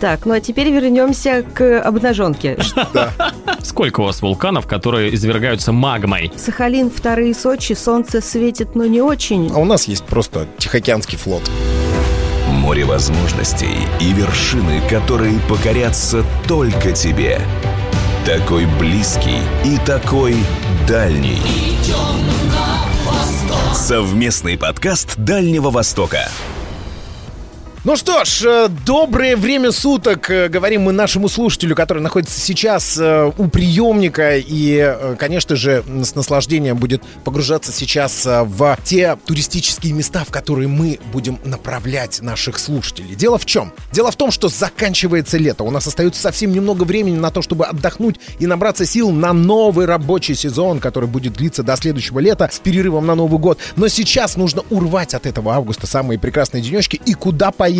Так, ну а теперь вернемся к обнаженке. Сколько у вас вулканов, которые извергаются магмой? Сахалин, вторые Сочи, солнце светит, но не очень. А у нас есть просто Тихоокеанский флот. Море возможностей и вершины, которые покорятся только тебе. Такой близкий и такой дальний. Совместный подкаст Дальнего Востока. Ну что ж, э, доброе время суток, э, говорим мы нашему слушателю, который находится сейчас э, у приемника и, конечно же, с наслаждением будет погружаться сейчас в те туристические места, в которые мы будем направлять наших слушателей. Дело в чем? Дело в том, что заканчивается лето, у нас остается совсем немного времени на то, чтобы отдохнуть и набраться сил на новый рабочий сезон, который будет длиться до следующего лета с перерывом на Новый год. Но сейчас нужно урвать от этого августа самые прекрасные денечки и куда поехать.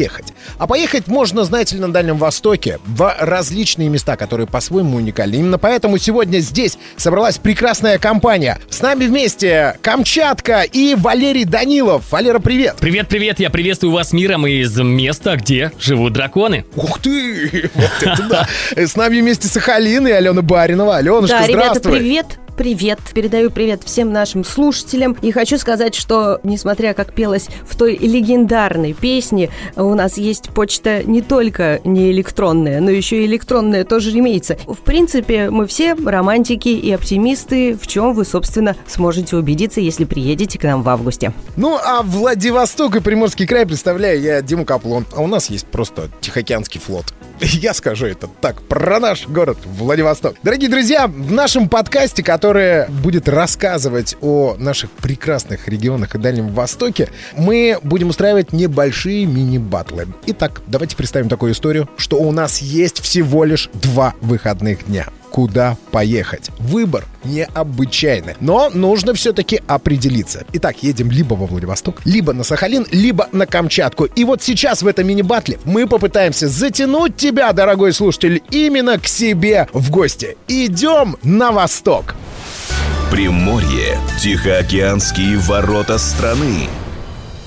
А поехать можно, знаете ли, на Дальнем Востоке в различные места, которые по-своему уникальны. Именно поэтому сегодня здесь собралась прекрасная компания. С нами вместе Камчатка и Валерий Данилов. Валера, привет! Привет-привет, я приветствую вас миром из места, где живут драконы. Ух ты! Вот это да! С нами вместе Сахалин и Алена Баринова. Аленушка, да, ребята, здравствуй! привет. Привет, передаю привет всем нашим слушателям. И хочу сказать, что, несмотря как пелось в той легендарной песне, у нас есть почта не только не электронная, но еще и электронная тоже имеется. В принципе, мы все романтики и оптимисты, в чем вы, собственно, сможете убедиться, если приедете к нам в августе. Ну, а Владивосток и Приморский край представляю я, Дима Каплон. А у нас есть просто Тихоокеанский флот. Я скажу это так, про наш город Владивосток. Дорогие друзья, в нашем подкасте, который будет рассказывать о наших прекрасных регионах и Дальнем Востоке, мы будем устраивать небольшие мини-батлы. Итак, давайте представим такую историю, что у нас есть всего лишь два выходных дня куда поехать. Выбор необычайный, но нужно все-таки определиться. Итак, едем либо во Владивосток, либо на Сахалин, либо на Камчатку. И вот сейчас в этом мини-батле мы попытаемся затянуть тебя, дорогой слушатель, именно к себе в гости. Идем на восток. Приморье. Тихоокеанские ворота страны.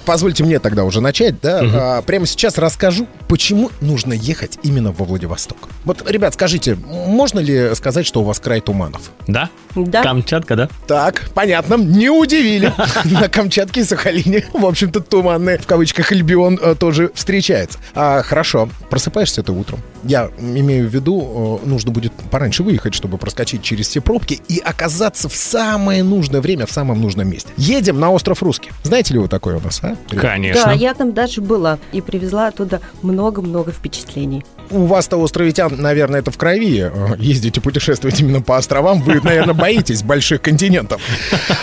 Позвольте мне тогда уже начать, да? А, прямо сейчас расскажу, почему нужно ехать именно во Владивосток. Вот, ребят, скажите, можно ли сказать, что у вас край туманов? Да? Да. Камчатка, да? Так, понятно, не удивили. На Камчатке и Сахалине, в общем-то, туманный, в кавычках, Альбион э, тоже встречается. А, хорошо, просыпаешься ты утром. Я имею в виду, э, нужно будет пораньше выехать, чтобы проскочить через все пробки и оказаться в самое нужное время, в самом нужном месте. Едем на остров Русский. Знаете ли вы такое у нас, а? Конечно. Да, я там даже была и привезла оттуда много-много впечатлений. У вас-то, островитян, наверное, это в крови. э, Ездите путешествовать именно по островам. Вы, наверное, боитесь больших континентов.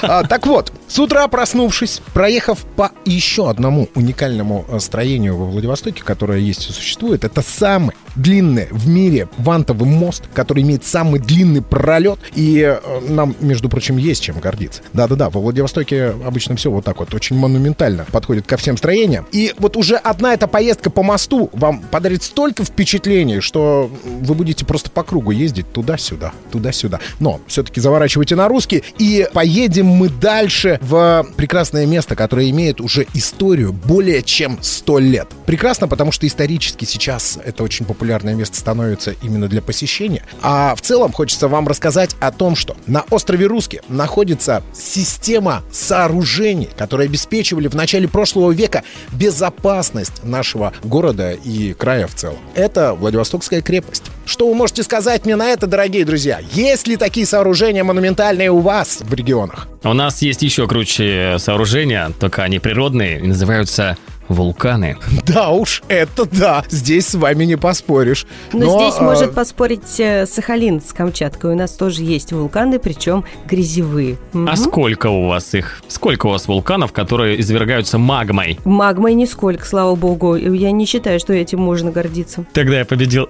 А, так вот, с утра проснувшись, проехав по еще одному уникальному э, строению во Владивостоке, которое есть и существует, это самый длинный в мире вантовый мост, который имеет самый длинный пролет, и э, нам, между прочим, есть чем гордиться. Да-да-да, во Владивостоке обычно все вот так вот, очень монументально подходит ко всем строениям. И вот уже одна эта поездка по мосту вам подарит столько впечатлений, что вы будете просто по кругу ездить туда-сюда, туда-сюда. Но все-таки заворачивайте на русский, и поедем мы дальше в прекрасное место, которое имеет уже историю более чем 100 лет. Прекрасно, потому что исторически сейчас это очень популярное место становится именно для посещения. А в целом хочется вам рассказать о том, что на острове Русский находится система сооружений, которые обеспечивали в начале прошлого века безопасность нашего города и края в целом. Это Владивостокская крепость. Что вы можете сказать мне на это, дорогие друзья? Есть ли такие сооружения монументальные у вас в регионах? У нас есть еще круче сооружения, только они природные, называются вулканы. Да уж, это да, здесь с вами не поспоришь. Но, здесь а, может поспорить э, Сахалин с Камчаткой. У нас тоже есть вулканы, причем грязевые. Мгм. А сколько у вас их? Сколько у вас вулканов, которые извергаются магмой? Магмой нисколько, слава богу. Я не считаю, что этим можно гордиться. Тогда я победил.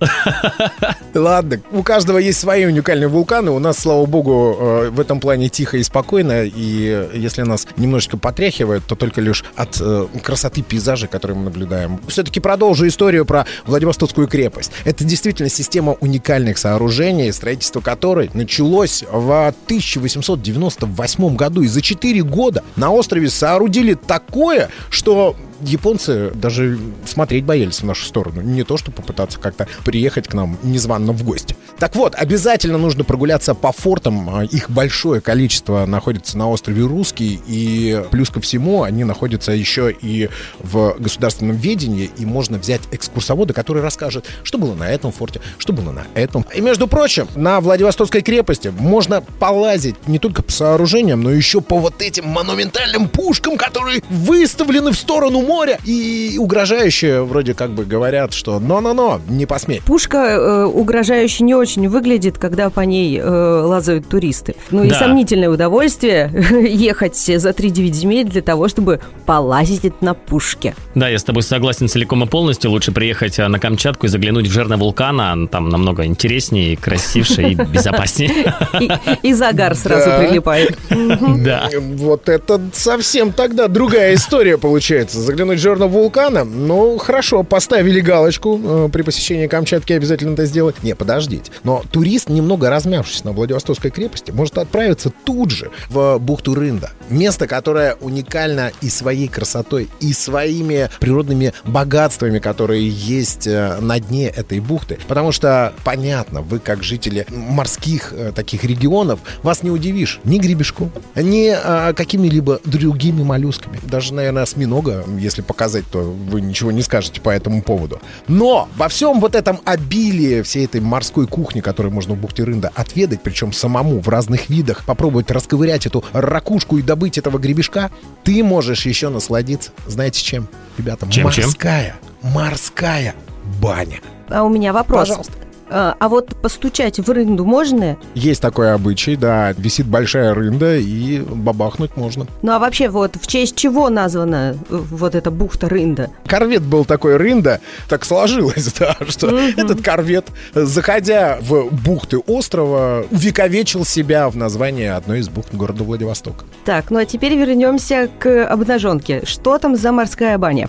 Ладно, у каждого есть свои уникальные вулканы. У нас, слава богу, э, в этом плане тихо и спокойно. И если нас немножечко потряхивает, то только лишь от красоты пейзажа, которые мы наблюдаем. Все-таки продолжу историю про Владивостокскую крепость. Это действительно система уникальных сооружений, строительство которой началось в 1898 году. И за 4 года на острове соорудили такое, что японцы даже смотреть боялись в нашу сторону. Не то, что попытаться как-то приехать к нам незванно в гости. Так вот, обязательно нужно прогуляться по фортам. А, Их большое количество находится на острове Русский. И плюс ко всему, они находятся еще и в государственном ведении. И можно взять экскурсовода, который расскажет, что было на этом форте, что было на этом. И, между прочим, на Владивостокской крепости можно полазить не только по сооружениям, но еще по вот этим монументальным пушкам, которые выставлены в сторону моря и угрожающие вроде как бы говорят, что но-но-но, не посмей. Пушка э, угрожающе не очень выглядит, когда по ней э, лазают туристы. Ну и Да. сомнительное удовольствие ехать за 3-9 земель для того, чтобы полазить на пушке. Да, я с тобой согласен целиком и полностью. Лучше приехать а, на Камчатку и заглянуть в жерло вулкана. Там намного интереснее, красивше и безопаснее. И, и загар сразу прилипает. Да. Вот это совсем тогда другая история получается. Заглянуть в жерно вулкана, ну хорошо, поставили галочку э, при посещении Камчатки обязательно это сделать. Не, подождите. Но турист, немного размявшись на Владивостокской крепости, может отправиться тут же в бухту Рында. Место, которое уникально и своей красотой, и своими природными богатствами, которые есть э, на дне этой бухты. Потому что, понятно, вы как жители морских э, таких регионов, вас не удивишь ни гребешком, ни а, какими-либо другими моллюсками. Даже, наверное, осьминога, если показать, то вы ничего не скажете по этому поводу. Но во всем вот этом обилии всей этой морской кухни, которую можно в бухте Рында отведать, причем самому в разных видах, попробовать расковырять эту ракушку и добыть этого гребешка, ты можешь еще насладиться, знаете чем? Ребята, Чем, чем? морская, морская баня. А у меня вопрос. Пожалуйста. А, а вот постучать в рынду можно? Есть такой обычай, да, висит большая рында и бабахнуть можно. Ну а вообще вот в честь чего названа э, вот эта бухта Рында? Корвет был такой рында, так сложилось, да, что этот корвет, заходя в бухты острова, увековечил себя в названии одной из бухт города Владивостока. Так, ну а теперь вернемся к обнаженке. Что там за морская баня?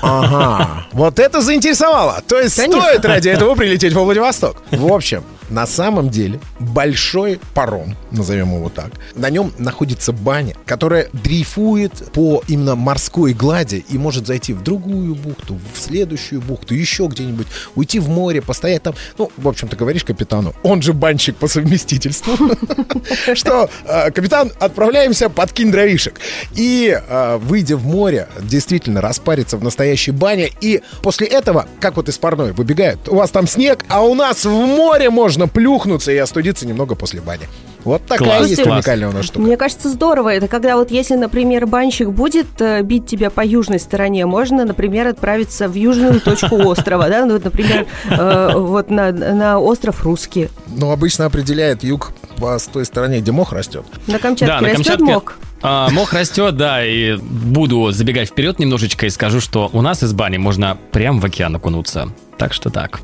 Ага, вот это заинтересовало. То есть стоит ради этого прилететь во Владивосток. В общем, на самом деле большой паром, назовем его так, на нем находится баня, которая дрейфует по именно морской глади и может зайти в другую бухту, в следующую бухту, еще где-нибудь, уйти в море, постоять там. Ну, в общем, ты говоришь капитану, он же банщик по совместительству, что, э, капитан, отправляемся подкинь дровишек. И, э, выйдя в море, действительно распариться в настоящей бане. И после этого, как вот из парной выбегают, у вас там снег, а у нас в море можно плюхнуться и остудиться немного после бани. Вот такая Класс, есть класс. уникальная у нас штука. Мне кажется, здорово. Это когда вот если, например, банщик будет э, бить тебя по южной стороне, можно, например, отправиться в южную точку острова, да, ну, вот, например, э, вот на, на остров Русский. Но обычно определяет юг по с той стороне, где мох растет. На Камчатке Да, на растет Камчатке мох? а, мох растет, да, и буду забегать вперед немножечко и скажу, что у нас из бани можно прям в океан окунуться. Так что так.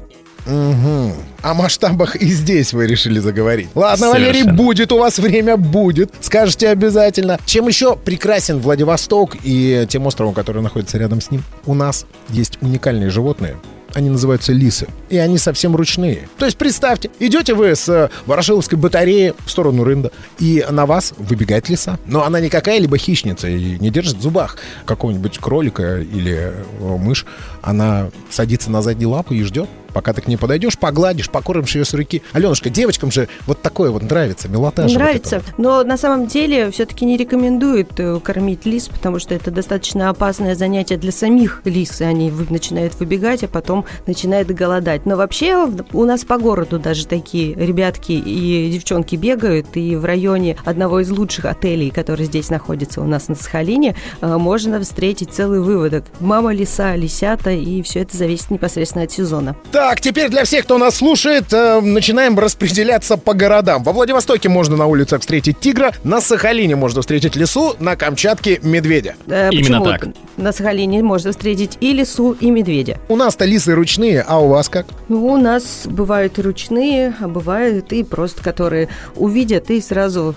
Мгм. О масштабах и здесь вы решили заговорить. Ладно, Валерий, Совершенно. будет у вас время, будет. Скажете обязательно. Чем еще прекрасен Владивосток и тем островом, который находится рядом с ним? У нас есть уникальные животные. Они называются лисы. И они совсем ручные. То есть, представьте, идете вы с э, Ворошиловской батареи в сторону Рында, и на вас выбегает лиса. Но она не какая-либо хищница и не держит в зубах какого-нибудь кролика или э, мышь. Она садится на задние лапы и ждет, пока ты к ней подойдешь, погладишь, покормишь ее с руки. Аленушка, девочкам же вот такое вот нравится, милота же вот Нравится. вот. Но на самом деле все-таки не рекомендуют э, кормить лис, потому что это достаточно опасное занятие для самих лис. И Они начинают выбегать, а потом начинают голодать. Но вообще у нас по городу даже такие ребятки и девчонки бегают. И в районе одного из лучших отелей, который здесь находится у нас на Сахалине, э, можно встретить целый выводок. Мама лиса, лисята, и все это зависит непосредственно от сезона. Так, теперь для всех, кто нас слушает, э, начинаем распределяться по городам. Во Владивостоке можно на улицах встретить тигра, на Сахалине можно встретить лису, на Камчатке медведя. Э, Именно почему? так. На Сахалине можно встретить и лису, и медведя. У нас-то лисы ручные, а у вас как? Ну, у нас бывают и ручные, а бывают и просто, которые увидят и сразу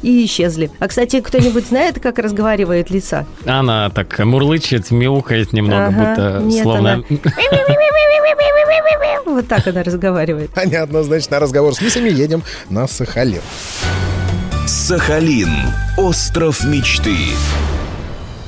и исчезли. А, кстати, кто-нибудь знает, как разговаривает лиса? Она так мурлычет, мяукает немного, Ага, будто нет, словно... Вот так она разговаривает. Понятно, значит, на разговор с лисами едем на Сахалин. Сахалин. Остров мечты.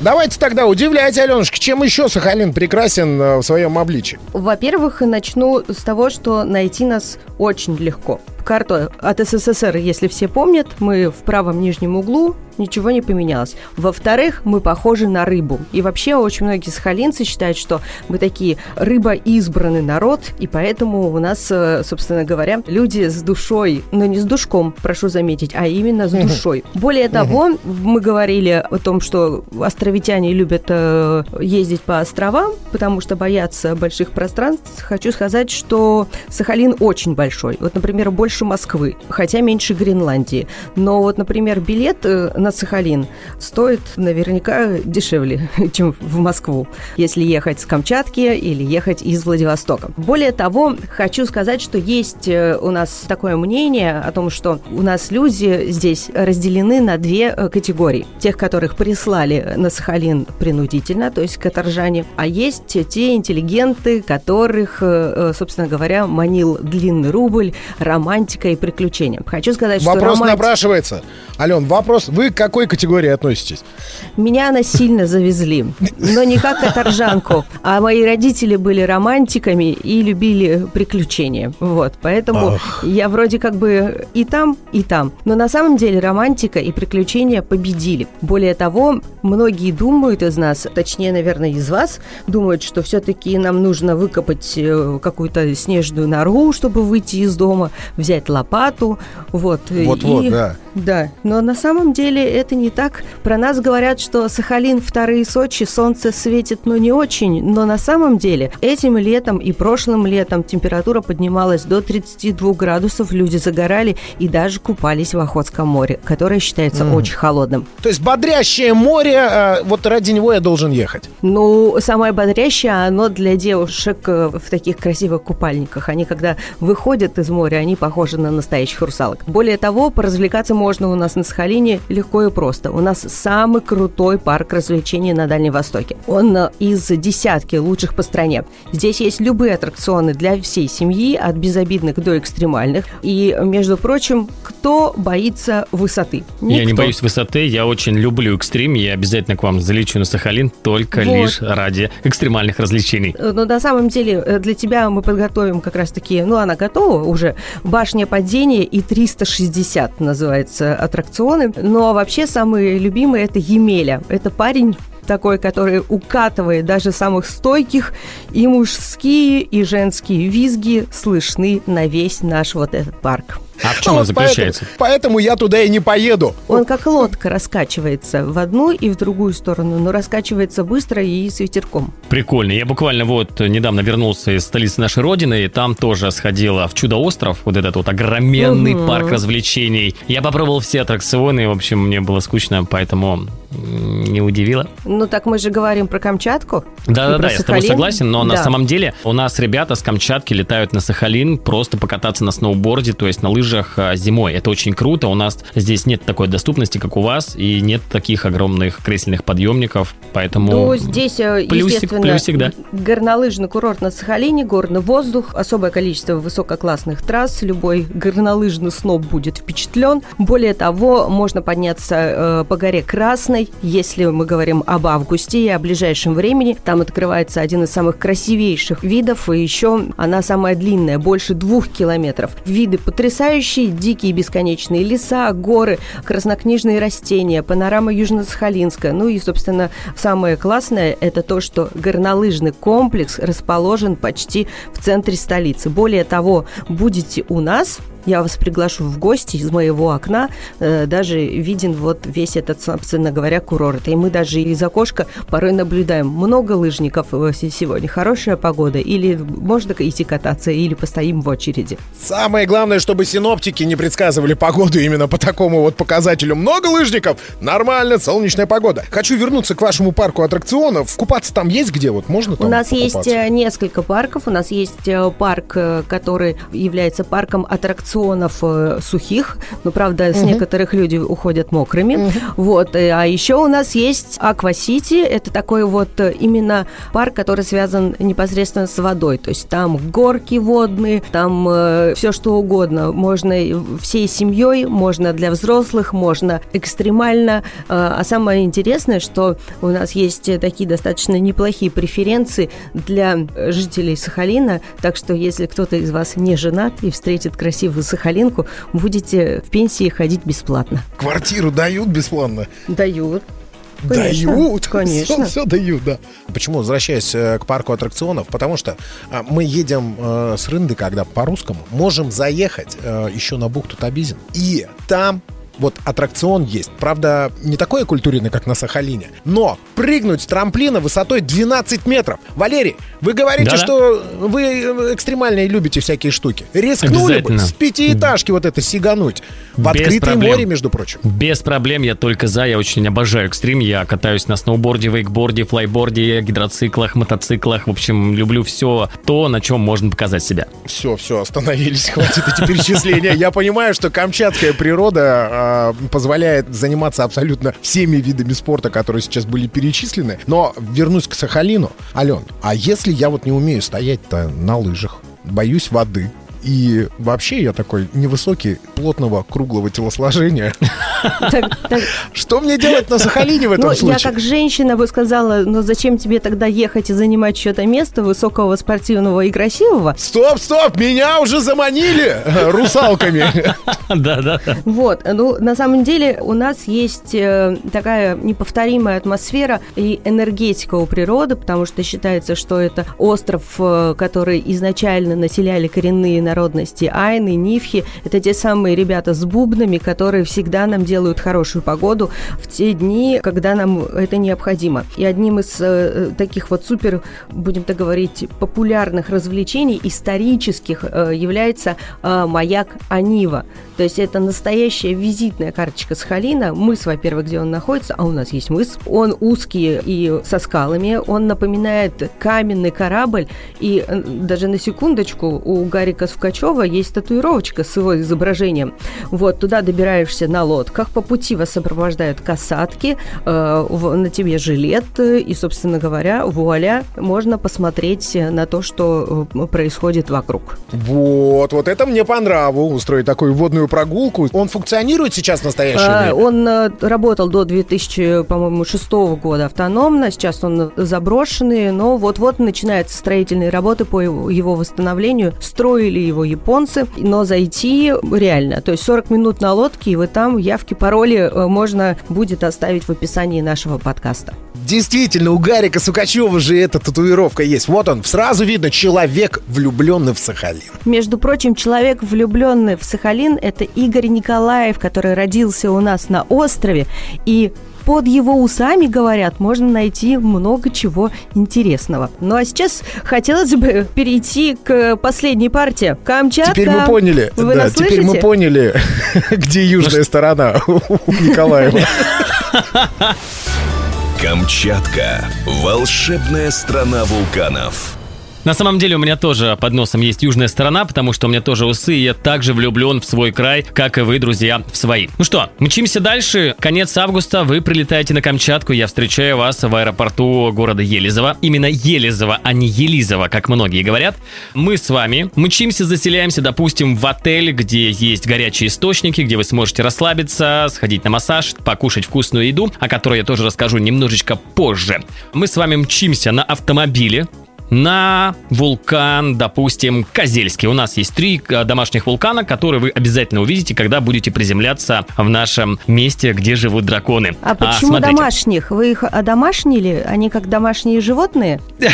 Давайте тогда удивляйте, Аленушка, чем еще Сахалин прекрасен э, в своем обличии? Во-первых, начну с того, что найти нас очень легко. Карту от СССР, если все помнят, мы в правом нижнем углу ничего не поменялось. Во-вторых, мы похожи на рыбу. И вообще очень многие сахалинцы считают, что мы такие рыба-избранный народ, и поэтому у нас, э, собственно говоря, люди с душой, но не с душком, прошу заметить, а именно с душой. Более того, мы говорили о том, что островитяне любят э, ездить по островам, потому что боятся больших пространств. Хочу сказать, что Сахалин очень большой. Вот, например, больше Москвы, хотя меньше Гренландии. Но вот, например, билет э, на Сахалин стоит наверняка дешевле, чем в Москву, если ехать с Камчатки или ехать из Владивостока. Более того, хочу сказать, что есть э, у нас такое мнение о том, что у нас люди здесь разделены на две э, категории. Тех, которых прислали на Сахалин принудительно, то есть каторжане, а есть те интеллигенты, которых, собственно говоря, манил длинный рубль, романтика и приключения. Хочу сказать, Вопрос что Вопрос романти... напрашивается. Ален, вопрос. Вы к какой категории относитесь? Меня насильно завезли, но не как каторжанку, а мои родители были романтиками и любили приключения. Вот, поэтому Ах. я вроде как бы и там, и там. Но на самом деле романтика и приключения победили. Более того, многие думают из нас, точнее, наверное, из вас, думают, что все-таки нам нужно выкопать э, какую-то снежную нору, чтобы выйти из дома, взять лопату, вот. Вот-вот, и... да. Да, но на самом деле это не так. Про нас говорят, что Сахалин вторые Сочи, солнце светит, но не очень. Но на самом деле этим летом и прошлым летом температура поднималась до 32 градусов, люди загорали и даже купались в Охотском море, которое считается mm. очень холодным. То есть бодрящее море, э, вот ради него я должен ехать? Ну, самое бодрящее, оно для девушек э, в таких красивых купальниках. Они, когда выходят из моря, они похожи на настоящих русалок. Более того, поразвлекаться можно у нас на Сахалине легко и просто. У нас самый крутой парк развлечений на Дальнем Востоке. Он э, из десятки лучших по стране. Здесь есть любые аттракционы для всей семьи, от безобидных до экстремальных. И, между прочим, кто боится высоты? Никто. Я не боюсь высоты, я очень люблю экстрим, я обязательно к вам залечу на Сахалин только вот. лишь ради экстремальных развлечений. Но ну, на самом деле э, для тебя мы подготовим как раз-таки, ну, она готова уже, башня падения и 360 называется нравятся аттракционы. Но вообще самые любимые это Емеля. Это парень такой, который укатывает даже самых стойких, и мужские, и женские визги слышны на весь наш вот этот парк. А в чем он заключается? Поэтому, поэтому я туда и не поеду. Он как лодка раскачивается в одну и в другую сторону, но раскачивается быстро и с ветерком. Прикольно. Я буквально вот недавно вернулся из столицы нашей родины, и там тоже сходила в Чудо-остров, вот этот вот огроменный угу. парк развлечений. Я попробовал все аттракционы, в общем, мне было скучно, поэтому не удивило. Ну так мы же говорим про Камчатку. Да-да-да, я с тобой согласен, но да. на самом деле у нас ребята с Камчатки летают на Сахалин просто покататься на сноуборде, то есть на лыжах а, зимой. Это очень круто. У нас здесь нет такой доступности, как у вас, и нет таких огромных кресельных подъемников, поэтому... Ну, здесь, э, плюсик, естественно, плюсик, да. горнолыжный курорт на Сахалине, горный воздух, особое количество высококлассных трасс, любой горнолыжный сноб будет впечатлен. Более того, можно подняться э, по горе Красной, если мы говорим об августе и о ближайшем времени. Там открывается один из самых красивейших видов, и еще она самая длинная, больше двух километров. Виды потрясающие, дикие бесконечные леса, горы, краснокнижные растения, панорама Южно-Сахалинска. Ну и, собственно, самое классное – это то, что горнолыжный комплекс расположен почти в центре столицы. Более того, будете у нас, я вас приглашу в гости из моего окна, э, даже виден вот весь этот, собственно говоря, курорт. И мы даже из окошка порой наблюдаем, много лыжников э, сегодня, хорошая погода, или можно идти кататься, или постоим в очереди. Самое главное, чтобы синоптики не предсказывали погоду именно по такому вот показателю. Много лыжников, нормально, солнечная погода. Хочу вернуться к вашему парку аттракционов. Купаться там есть где? Вот можно там У нас покупаться? есть э, несколько парков. У нас есть парк, который является парком аттракционов аттракционов э, сухих, но, правда, с угу. некоторых люди уходят мокрыми. Угу. Вот. Э, а еще у нас есть Аквасити. Это такой вот э, именно парк, который связан непосредственно с водой. То есть там горки водные, там э, все что угодно. Можно всей семьей, можно для взрослых, можно экстремально. Э, а самое интересное, что у нас есть такие достаточно неплохие преференции для жителей Сахалина. Так что если кто-то из вас не женат и встретит красивую Сахалинку, будете в пенсии ходить бесплатно. Квартиру дают бесплатно? Дают. Конечно, дают? Конечно. Все, все дают, да. Почему? Возвращаясь э, к парку аттракционов, потому что а, мы едем э, с рынды, когда по-русскому, можем заехать э, еще на бухту Табизин. И там вот аттракцион есть. Правда, не такой культурный, как на Сахалине. Но прыгнуть с трамплина высотой 12 метров. Валерий, вы говорите, Да-да. что вы э, экстремальные любите всякие штуки. Рискнули бы с пятиэтажки вот это сигануть. В Без открытое проблем. море, между прочим. Без проблем, я только за. Я очень обожаю экстрим. Я катаюсь на сноуборде, вейкборде, флайборде, гидроциклах, мотоциклах. В общем, люблю все то, на чем можно показать себя. Все, все, остановились. Хватит эти перечисления. Я понимаю, что камчатская природа а, Э, позволяет заниматься абсолютно всеми видами спорта, которые сейчас были перечислены. Но вернусь к Сахалину. Ален, а если я вот не умею стоять-то на лыжах, боюсь воды, и вообще я такой невысокий, плотного, круглого телосложения. Что мне делать на Сахалине в этом ну, случае? Я как женщина бы сказала, но зачем тебе тогда ехать и занимать что-то место высокого, спортивного и красивого? Стоп, стоп, меня уже заманили русалками. Да, да. Вот, ну, на самом деле у нас есть э, такая неповторимая атмосфера и энергетика у природы, потому что считается, что это остров, э, который изначально населяли коренные народности айны, нифхи. Это те самые ребята с бубнами, которые всегда нам делают хорошую погоду в те дни, когда нам это необходимо. И одним из э, таких вот супер, будем так говорить, популярных развлечений, исторических, э, является э, маяк Анива. То есть это настоящая визитная карточка Сахалина. Мыс, во-первых, где он находится, а у нас есть мыс. Он узкий и со скалами. Он напоминает каменный корабль. И э, даже на секундочку у Гарика Сукачева есть татуировочка с его изображением. Вот, туда добираешься на лодках. По пути вас сопровождают касатки. Э, на тебе жилет. И, собственно говоря, вуаля, можно посмотреть на то, что э, происходит вокруг. Вот, вот это мне по нраву. Устроить такую водную прогулку. Он функционирует сейчас в настоящее время? Он э, работал до 2000, по-моему, шестого года автономно. Сейчас он заброшенный, но вот-вот начинаются строительные работы по его восстановлению. Строили его японцы, но зайти реально. То есть 40 минут на лодке, и вы там явки, пароли э, можно будет оставить в описании нашего подкаста. Действительно, у Гарика Сукачева же эта татуировка есть. Вот он, сразу видно, человек, влюбленный в Сахалин. Между прочим, человек, влюбленный в Сахалин, это Игорь Николаев, который родился у нас на острове. И под его усами, говорят, можно найти много чего интересного. Ну а сейчас хотелось бы перейти к последней партии. Камчатка. Теперь мы поняли. Вы да, теперь мы поняли, где южная сторона у Николаева. Камчатка. Волшебная страна вулканов. На самом деле у меня тоже под носом есть южная сторона, потому что у меня тоже усы, и я также влюблен в свой край, как и вы, друзья, в свои. Ну что, мчимся дальше. Конец августа, вы прилетаете на Камчатку, я встречаю вас в аэропорту города Елизово. Именно Елизово, а не Елизово, как многие говорят. Мы с вами мчимся, заселяемся, допустим, в отель, где есть горячие источники, где вы сможете расслабиться, сходить на массаж, покушать вкусную еду, о которой я тоже расскажу немножечко позже. Мы с вами мчимся на автомобиле, на вулкан, допустим, Козельский. У нас есть три э, домашних вулкана, которые вы обязательно увидите, когда будете приземляться в нашем месте, где живут драконы. А, а почему а, домашних? Вы их одомашнили? Они как домашние животные?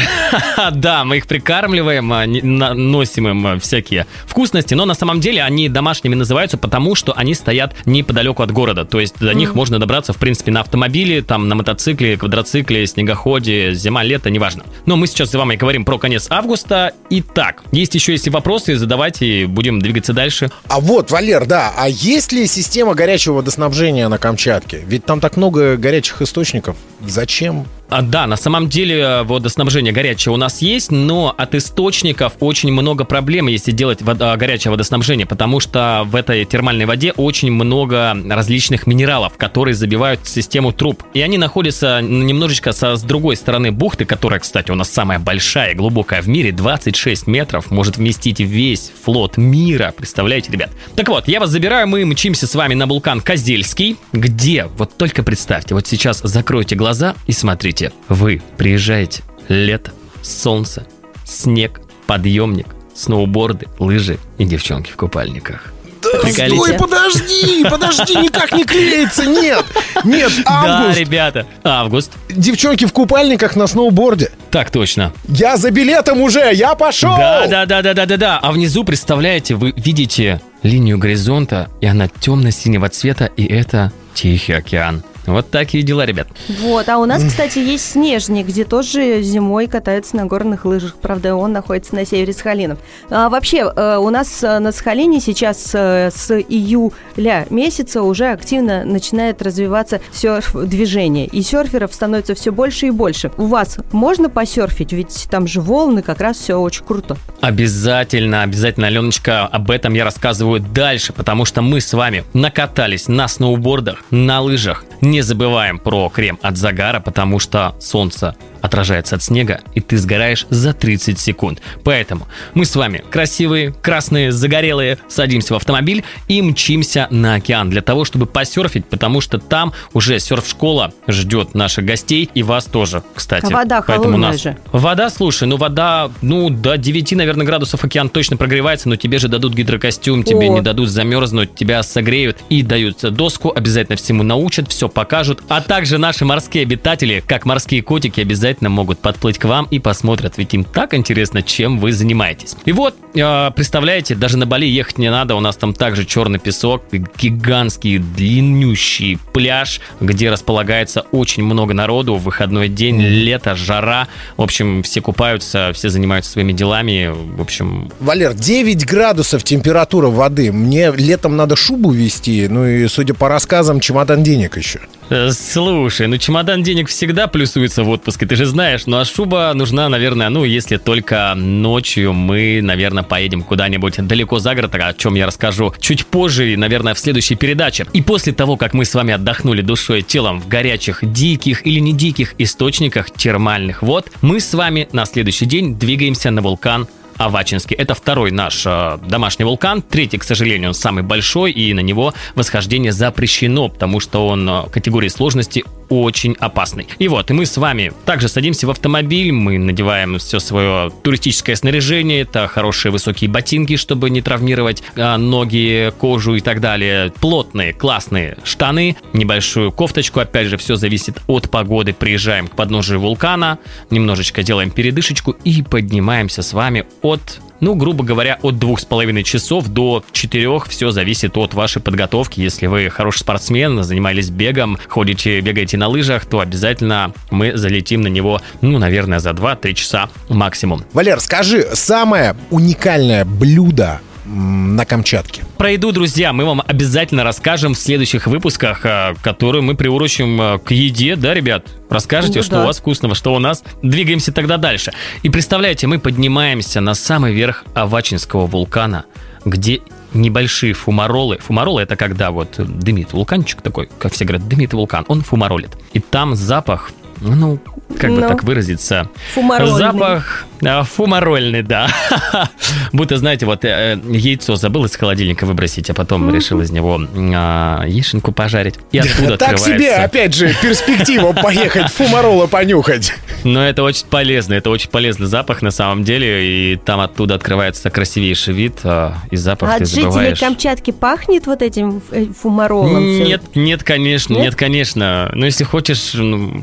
Да, мы их прикармливаем, а, носим им э, всякие вкусности, но на самом деле они домашними называются, потому что они стоят неподалеку от города. То есть до них можно добраться, в принципе, на автомобиле, там, на мотоцикле, квадроцикле, снегоходе, зима, лето, неважно. Но мы сейчас с вами говорим про конец августа. Итак, есть еще если вопросы, задавайте, будем двигаться дальше. А вот, Валер, да, а есть ли система горячего водоснабжения на Камчатке? Ведь там так много горячих источников. Зачем А, да, на самом деле э, водоснабжение горячее у нас есть, но от источников очень много проблем, если делать вода, горячее водоснабжение, потому что в этой термальной воде очень много различных минералов, которые забивают систему труб. И они находятся немножечко со, с другой стороны бухты, которая, кстати, у нас самая большая и глубокая в мире, 26 метров, может вместить весь флот мира. Представляете, ребят? Так вот, я вас забираю, мы мчимся с вами на вулкан Козельский, где, вот только представьте, вот сейчас закройте глаза и смотрите. Вы приезжаете, лето, солнце, снег, подъемник, сноуборды, лыжи и девчонки в купальниках. Да, стой, подожди, подожди, никак не клеится, нет, нет, август. Да, ребята, август. Девчонки в купальниках на сноуборде. Так точно. Я за билетом уже, я пошел. Да, да, да, да, да, да, да. А внизу, представляете, вы видите линию горизонта, и она темно-синего цвета, и это Тихий океан. Вот такие дела, ребят. Вот, а у нас, кстати, есть снежник, где тоже зимой катаются на горных лыжах. Правда, он находится на севере Сахалина. А вообще, э, у нас э, на Сахалине сейчас э, с июля месяца уже активно начинает развиваться серф-движение. И серферов становится все больше и больше. У вас можно посерфить? Ведь там же волны, как раз все очень круто. Обязательно, обязательно, Аленочка, об этом я рассказываю дальше, потому что мы с вами накатались на сноубордах, на лыжах, не забываем про крем от загара, потому что солнце отражается от снега, и ты сгораешь за 30 секунд. Поэтому мы с вами красивые, красные, загорелые, садимся в автомобиль и мчимся на океан для того, чтобы посерфить, потому что там уже серф-школа ждет наших гостей и вас тоже, кстати. А вода Поэтому нас... же. Вода, слушай, ну вода, ну до 9, наверное, градусов океан точно прогревается, но тебе же дадут гидрокостюм, тебе О. не дадут замерзнуть, тебя согреют и дают доску, обязательно всему научат, все покажут. А также наши морские обитатели, как морские котики, обязательно обязательно могут подплыть к вам и посмотрят, ведь им так интересно, чем вы занимаетесь. И вот, э, представляете, даже на Бали ехать не надо, у нас там также черный песок, гигантский длиннющий пляж, где располагается очень много народу, в выходной день, лето, жара, в общем, все купаются, все занимаются своими делами, в общем... Валер, 9 градусов температура воды, мне летом надо шубу вести, ну и, судя по рассказам, чемодан денег еще. Э, слушай, ну чемодан денег всегда плюсуется в отпуске, ты же знаешь. Ну а шуба нужна, наверное, ну если только ночью мы, наверное, поедем куда-нибудь далеко за город, о чем я расскажу чуть позже, наверное, в следующей передаче. И после того, как мы с вами отдохнули душой и телом в горячих, диких или не диких источниках термальных вод, мы с вами на следующий день двигаемся на вулкан Авачинский. Это второй наш э, домашний вулкан. Третий, к сожалению, он самый большой, и на него восхождение запрещено, потому что он э, категории сложности очень опасный. И вот, и мы с вами также садимся в автомобиль, мы надеваем все свое туристическое снаряжение, это хорошие высокие ботинки, чтобы не травмировать а, ноги, кожу и так далее, плотные, классные штаны, небольшую кофточку, опять же, все зависит от погоды. Приезжаем к подножию вулкана, немножечко делаем передышечку и поднимаемся с вами от ну, грубо говоря, от двух с половиной часов до четырех. Все зависит от вашей подготовки. Если вы хороший спортсмен, занимались бегом, ходите, бегаете на лыжах, то обязательно мы залетим на него, ну, наверное, за 2-3 часа максимум. Валер, скажи, самое уникальное блюдо на Камчатке. Про еду, друзья, мы вам обязательно расскажем в следующих выпусках, э, которые мы приурочим э, к еде, да, ребят? Расскажете, ну, что да. у вас вкусного, что у нас. Двигаемся тогда дальше. И представляете, мы поднимаемся на самый верх Авачинского вулкана, где небольшие фумаролы. Фумаролы это когда вот дымит вулканчик такой, как все говорят, дымит вулкан, он фумаролит. И там запах, ну, как бы ну. так выразиться. Фумарольный. Запах фумарольный, да. Будто, знаете, вот э, яйцо забыл из холодильника выбросить, а потом решил из него а, яишенку пожарить. И оттуда Так себе, опять же, перспектива поехать фумарола понюхать. Но это очень полезно, это очень полезный запах на самом деле, и там оттуда открывается красивейший вид, а, и запах а ты забываешь. жителей Камчатки пахнет вот этим э, фумаролом? Нет, нет, конечно, нет, конечно. Но если хочешь,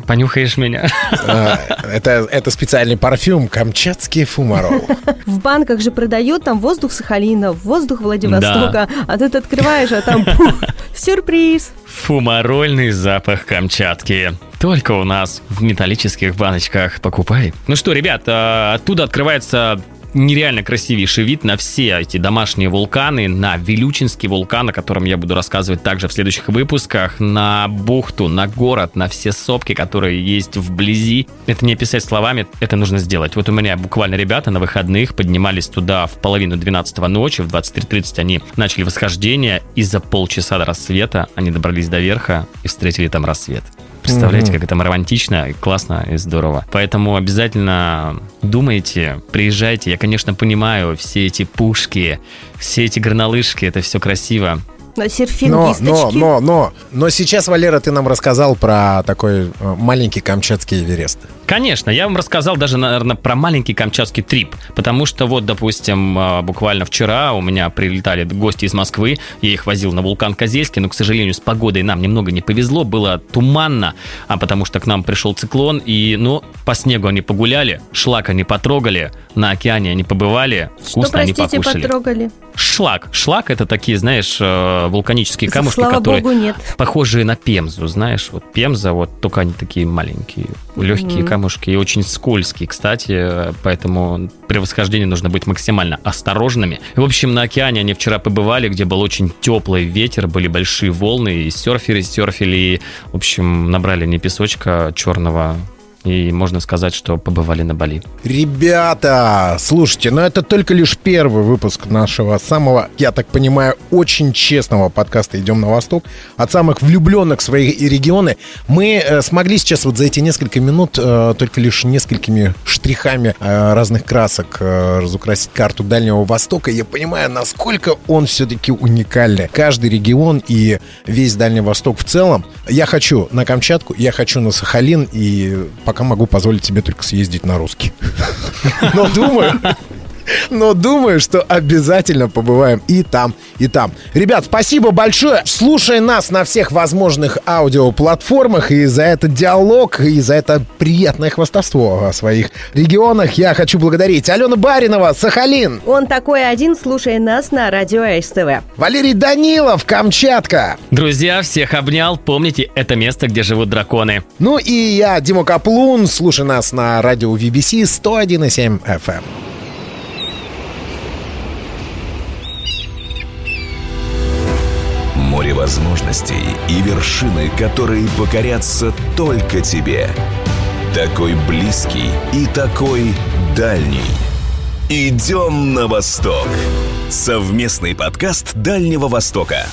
понюхаешь меня. А, это, специальный парфюм Камчатский фумарол. В банках же продают там воздух Сахалина, воздух Владивостока, а ты открываешь, а там пух, сюрприз. Фумарольный запах Камчатки. Только у нас в металлических баночках покупай. Ну что, ребят, а, оттуда открывается нереально красивейший вид на все эти домашние вулканы, на Вилючинский вулкан, о котором я буду рассказывать также в следующих выпусках, на бухту, на город, на все сопки, которые есть вблизи. Это не описать словами, это нужно сделать. Вот у меня буквально ребята на выходных поднимались туда в половину 12 ночи, в 23.30 они начали восхождение, и за полчаса до рассвета они добрались до верха и встретили там рассвет. Представляете, mm-hmm. как это романтично, классно и здорово. Поэтому обязательно думайте, приезжайте. Я, конечно, понимаю все эти пушки, все эти горнолыжки, это все красиво. Но серфингисточки... Но, но, но, но, но сейчас, Валера, ты нам рассказал про такой э, маленький камчатский Эверест. Конечно, я вам рассказал даже, наверное, про маленький камчатский трип, потому что вот, допустим, а, буквально вчера у меня прилетали гости из Москвы, я их возил на вулкан Козельский, но, к сожалению, с погодой нам немного не повезло, было туманно, а потому что к нам пришел циклон, и, ну, по снегу они погуляли, шлак они потрогали, на океане они побывали, вкусно что, простите, они покушали. потрогали? Шлак. Шлак это такие, знаешь, э, вулканические камушки, Слава которые Богу, нет. похожие на пемзу, знаешь, вот пемза, вот только они такие маленькие, легкие mm-hmm. камушки и очень скользкие, кстати, поэтому при восхождении нужно быть максимально осторожными. В общем, на океане они вчера побывали, где был очень теплый ветер, были большие волны, и серферы серфили, и, в общем, набрали не песочка черного, и можно сказать, что побывали на Бали. Ребята, слушайте, но ну это только лишь первый выпуск нашего самого, я так понимаю, очень честного подкаста «Идем на восток». От самых влюбленных в свои регионы. Мы э, смогли сейчас вот за эти несколько минут э, только лишь несколькими штрихами э, разных красок разукрасить карту Дальнего Востока. Я понимаю, насколько он все-таки уникальный. Каждый регион и весь Дальний Восток в целом. Я хочу на Камчатку, я хочу на Сахалин и пока могу позволить себе только съездить на русский. Но думаю, но думаю, что обязательно побываем и там, и там. Ребят, спасибо большое. Слушай нас на всех возможных аудиоплатформах. И за этот диалог, и за это приятное хвастовство о своих регионах я хочу благодарить Алена Баринова, Сахалин. Он такой один, слушай нас на радио СТВ. Валерий Данилов, Камчатка. Друзья, всех обнял. Помните, это место, где живут драконы. Ну и я, Дима Каплун. Слушай нас на радио VBC 101,7 FM. Возможностей и вершины, которые покорятся только тебе. Такой близкий и такой дальний. Идем на восток. Совместный подкаст Дальнего Востока.